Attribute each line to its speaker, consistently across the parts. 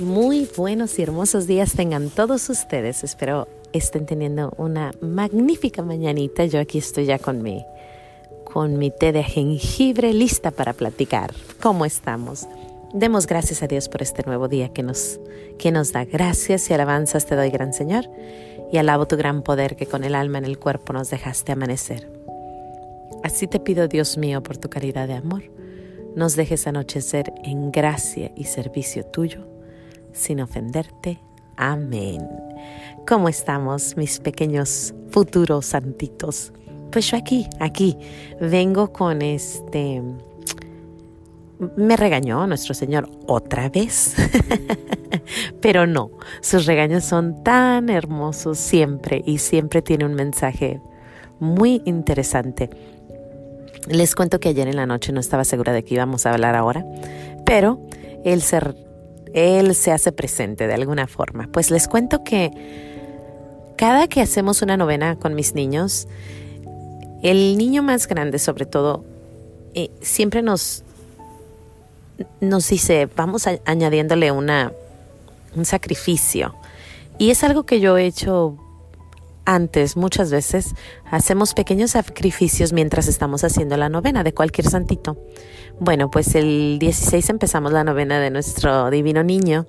Speaker 1: Muy buenos y hermosos días tengan todos ustedes. Espero estén teniendo una magnífica mañanita. Yo aquí estoy ya con mi, con mi té de jengibre lista para platicar. ¿Cómo estamos? Demos gracias a Dios por este nuevo día que nos, que nos da. Gracias y alabanzas te doy, gran Señor, y alabo tu gran poder que con el alma en el cuerpo nos dejaste amanecer. Así te pido, Dios mío, por tu caridad de amor, nos dejes anochecer en gracia y servicio tuyo sin ofenderte. Amén. ¿Cómo estamos, mis pequeños futuros santitos? Pues yo aquí, aquí, vengo con este... Me regañó nuestro Señor otra vez, pero no, sus regaños son tan hermosos siempre y siempre tiene un mensaje muy interesante. Les cuento que ayer en la noche no estaba segura de que íbamos a hablar ahora, pero el ser él se hace presente de alguna forma. Pues les cuento que cada que hacemos una novena con mis niños, el niño más grande sobre todo, eh, siempre nos, nos dice, vamos añadiéndole una, un sacrificio. Y es algo que yo he hecho antes, muchas veces, hacemos pequeños sacrificios mientras estamos haciendo la novena de cualquier santito. Bueno, pues el 16 empezamos la novena de nuestro divino niño.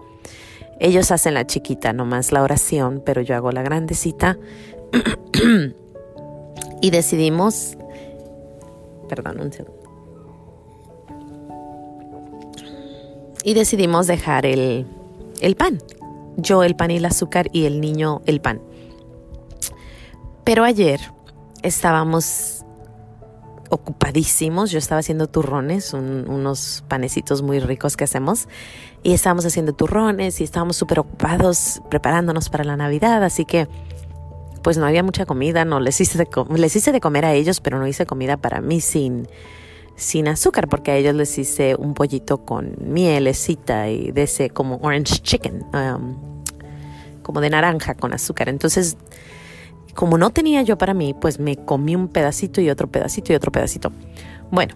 Speaker 1: Ellos hacen la chiquita, nomás la oración, pero yo hago la grandecita. y decidimos, perdón, un segundo. Y decidimos dejar el, el pan. Yo el pan y el azúcar y el niño el pan. Pero ayer estábamos ocupadísimos. Yo estaba haciendo turrones, unos panecitos muy ricos que hacemos. Y estábamos haciendo turrones y estábamos súper ocupados preparándonos para la Navidad. Así que, pues no había mucha comida. No les hice de, les hice de comer a ellos, pero no hice comida para mí sin, sin azúcar, porque a ellos les hice un pollito con mielecita y de ese como orange chicken, um, como de naranja con azúcar. Entonces, como no tenía yo para mí, pues me comí un pedacito y otro pedacito y otro pedacito. Bueno,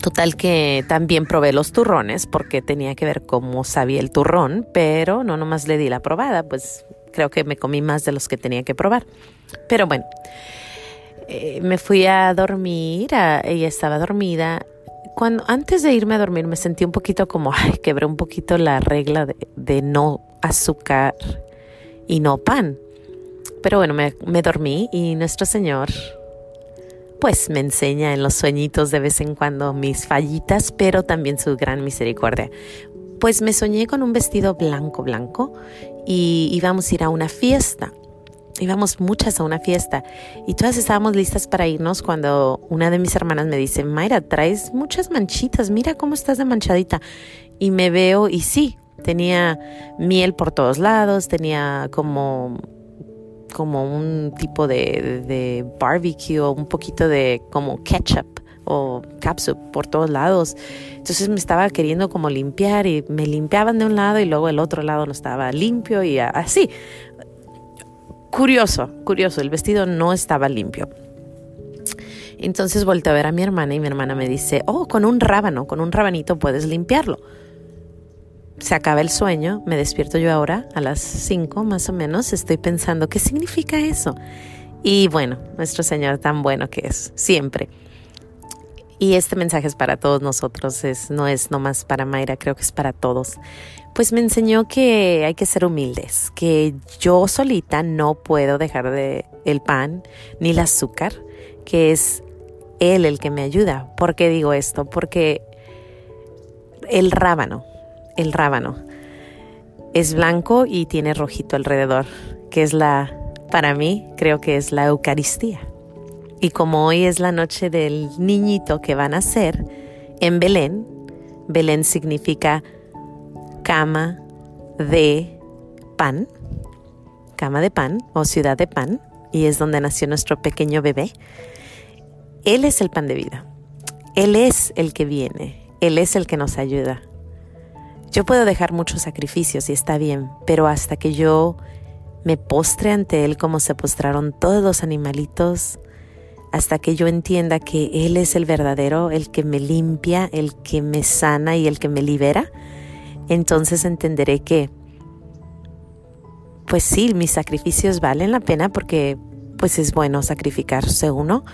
Speaker 1: total que también probé los turrones porque tenía que ver cómo sabía el turrón, pero no nomás le di la probada, pues creo que me comí más de los que tenía que probar. Pero bueno, eh, me fui a dormir, ella estaba dormida. Cuando antes de irme a dormir me sentí un poquito como, ay, quebré un poquito la regla de no azúcar y no pan. Pero bueno, me, dormí y nuestro Señor pues me enseña en los sueñitos de vez en cuando mis fallitas, pero también su gran misericordia. Pues me soñé con un vestido blanco, blanco, y íbamos a ir a una fiesta. Íbamos muchas a una fiesta y todas estábamos listas para irnos cuando una de mis hermanas me dice, Mayra, traes muchas manchitas, mira cómo estás de manchadita. Y me veo y sí, tenía miel por todos lados, tenía como como un tipo de, de barbecue o un poquito de como ketchup o capsup por todos lados. Entonces me estaba queriendo como limpiar y me limpiaban de un lado y luego el otro lado no estaba limpio y así. Curioso, curioso, el vestido no estaba limpio. Entonces volteé a ver a mi hermana y mi hermana me dice, oh, con un rábano, con un rabanito puedes limpiarlo se acaba el sueño, me despierto yo ahora a las 5 más o menos, estoy pensando, ¿qué significa eso? Y bueno, nuestro Señor tan bueno que es, siempre. Y este mensaje es para todos nosotros, es, no es nomás para Mayra, creo que es para todos. Pues me enseñó que hay que ser humildes, que yo solita no puedo dejar de el pan ni el azúcar, que es Él el que me ayuda. ¿Por qué digo esto? Porque el rábano, el rábano. Es blanco y tiene rojito alrededor, que es la, para mí, creo que es la Eucaristía. Y como hoy es la noche del niñito que van a nacer en Belén, Belén significa cama de pan, cama de pan o ciudad de pan, y es donde nació nuestro pequeño bebé. Él es el pan de vida. Él es el que viene. Él es el que nos ayuda. Yo puedo dejar muchos sacrificios y está bien, pero hasta que yo me postre ante Él como se postraron todos los animalitos, hasta que yo entienda que Él es el verdadero, el que me limpia, el que me sana y el que me libera, entonces entenderé que, pues sí, mis sacrificios valen la pena porque pues es bueno sacrificarse uno,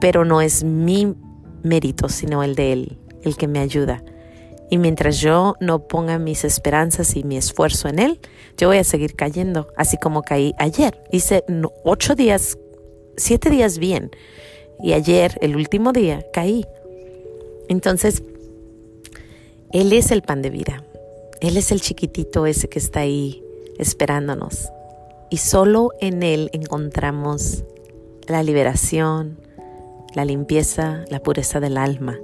Speaker 1: pero no es mi mérito, sino el de Él, el que me ayuda. Y mientras yo no ponga mis esperanzas y mi esfuerzo en Él, yo voy a seguir cayendo, así como caí ayer. Hice ocho días, siete días bien, y ayer, el último día, caí. Entonces, Él es el pan de vida. Él es el chiquitito ese que está ahí esperándonos. Y solo en Él encontramos la liberación, la limpieza, la pureza del alma.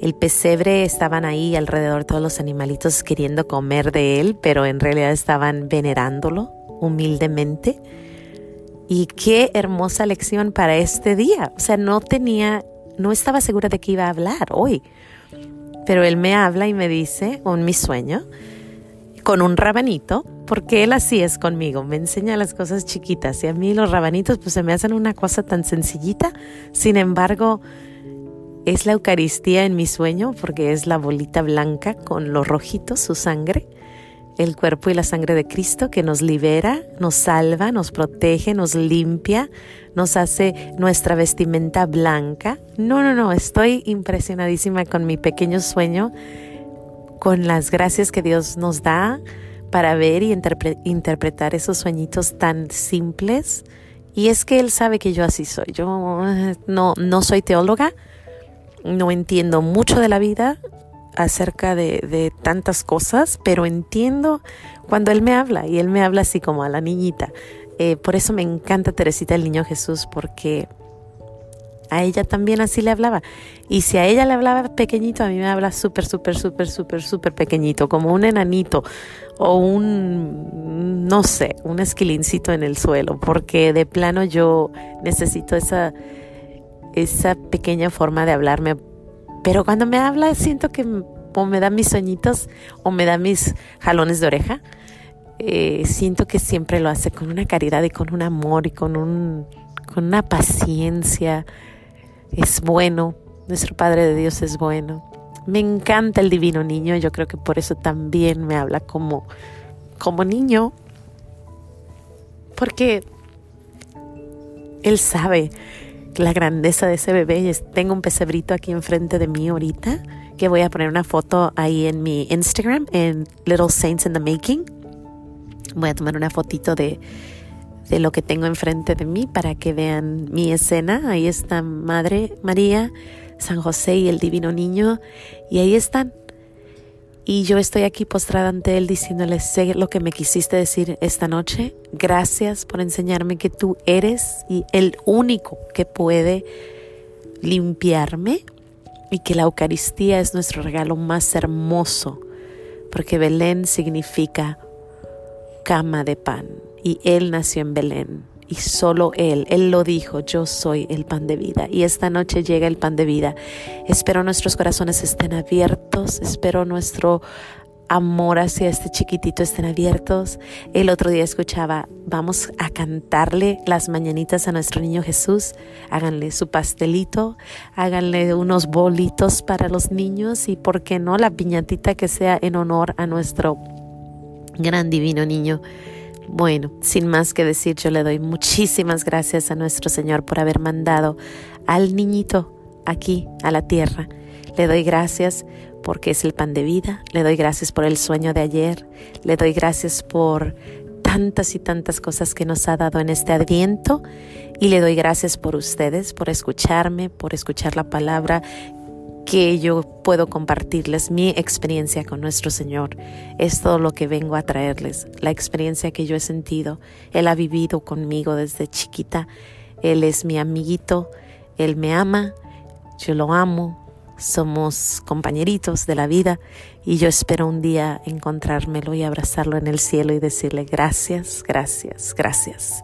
Speaker 1: El pesebre estaban ahí alrededor todos los animalitos queriendo comer de él, pero en realidad estaban venerándolo humildemente. Y qué hermosa lección para este día. O sea, no tenía, no estaba segura de que iba a hablar hoy. Pero él me habla y me dice, con mi sueño, con un rabanito, porque él así es conmigo, me enseña las cosas chiquitas y a mí los rabanitos pues se me hacen una cosa tan sencillita, sin embargo es la Eucaristía en mi sueño porque es la bolita blanca con los rojitos, su sangre, el cuerpo y la sangre de Cristo que nos libera, nos salva, nos protege, nos limpia, nos hace nuestra vestimenta blanca. No, no, no, estoy impresionadísima con mi pequeño sueño, con las gracias que Dios nos da para ver y interpretar esos sueñitos tan simples. Y es que Él sabe que yo así soy. Yo eh, no, no soy teóloga, no entiendo mucho de la vida acerca de, tantas cosas, pero entiendo cuando Él me habla y Él me habla así como a la niñita. Eh, por eso me encanta Teresita el Niño Jesús, porque a ella también así le hablaba. Y si a ella le hablaba pequeñito, a mí me habla súper, súper, súper, súper, súper pequeñito, como un enanito o un, no sé, un esquilincito en el suelo, porque de plano yo necesito esa, esa pequeña forma de hablarme. Pero cuando me habla siento que o me da mis sueñitos o me da mis jalones de oreja. Eh, siento que siempre lo hace con una caridad y con un amor y con, un, con una paciencia es bueno, nuestro Padre de Dios es bueno. Me encanta el divino niño, yo creo que por eso también me habla como, como niño, porque Él sabe la grandeza de ese bebé. Tengo un pesebrito aquí enfrente de mí ahorita, que voy a poner una foto ahí en mi Instagram, en Little Saints in the Making. Voy a tomar una fotito de, de lo que tengo enfrente de mí para que vean mi escena. Ahí está Madre María, San José y el Divino Niño. Y ahí están. Y yo estoy aquí postrada ante Él diciéndole, sé lo que me quisiste decir esta noche. Gracias por enseñarme que tú eres y el único que puede limpiarme y que la Eucaristía es nuestro regalo más hermoso, porque Belén significa cama de pan y Él nació en Belén y solo Él, Él lo dijo, yo soy el pan de vida. Y esta noche llega el pan de vida. Espero nuestros corazones estén abiertos, espero nuestro amor hacia este chiquitito estén abiertos. El otro día escuchaba, vamos a cantarle las mañanitas a nuestro niño Jesús. Háganle su pastelito, háganle unos bolitos para los niños y, ¿por qué no, la piñatita que sea en honor a nuestro gran divino niño? Bueno, sin más que decir, yo le doy muchísimas gracias a nuestro Señor por haber mandado al niñito aquí a la tierra. Le doy gracias porque es el pan de vida, le doy gracias por el sueño de ayer, le doy gracias por tantas y tantas cosas que nos ha dado en este adviento y le doy gracias por ustedes, por escucharme, por escuchar la palabra que yo puedo compartirles mi experiencia con nuestro Señor. Es todo lo que vengo a traerles, la experiencia que yo he sentido. Él ha vivido conmigo desde chiquita. Él es mi amiguito, Él me ama, yo lo amo, somos compañeritos de la vida y yo espero un día encontrármelo y abrazarlo en el cielo y decirle gracias, gracias, gracias,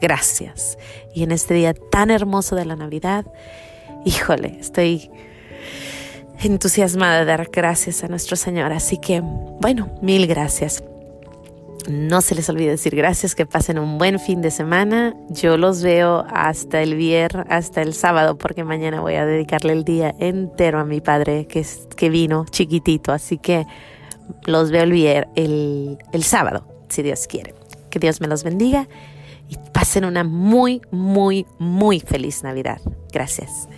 Speaker 1: gracias. Y en este día tan hermoso de la Navidad, híjole, estoy entusiasmada de dar gracias a nuestro Señor. Así que, bueno, mil gracias. no se les olvide decir gracias, que pasen un buen fin de semana. Yo los veo hasta el viernes, hasta el sábado, porque mañana voy a dedicarle el día entero a mi padre que, es, que vino chiquitito. Así que los veo el, el, el sábado, si Dios quiere. Que Dios me los bendiga y pasen una muy, muy, muy feliz Navidad. Gracias.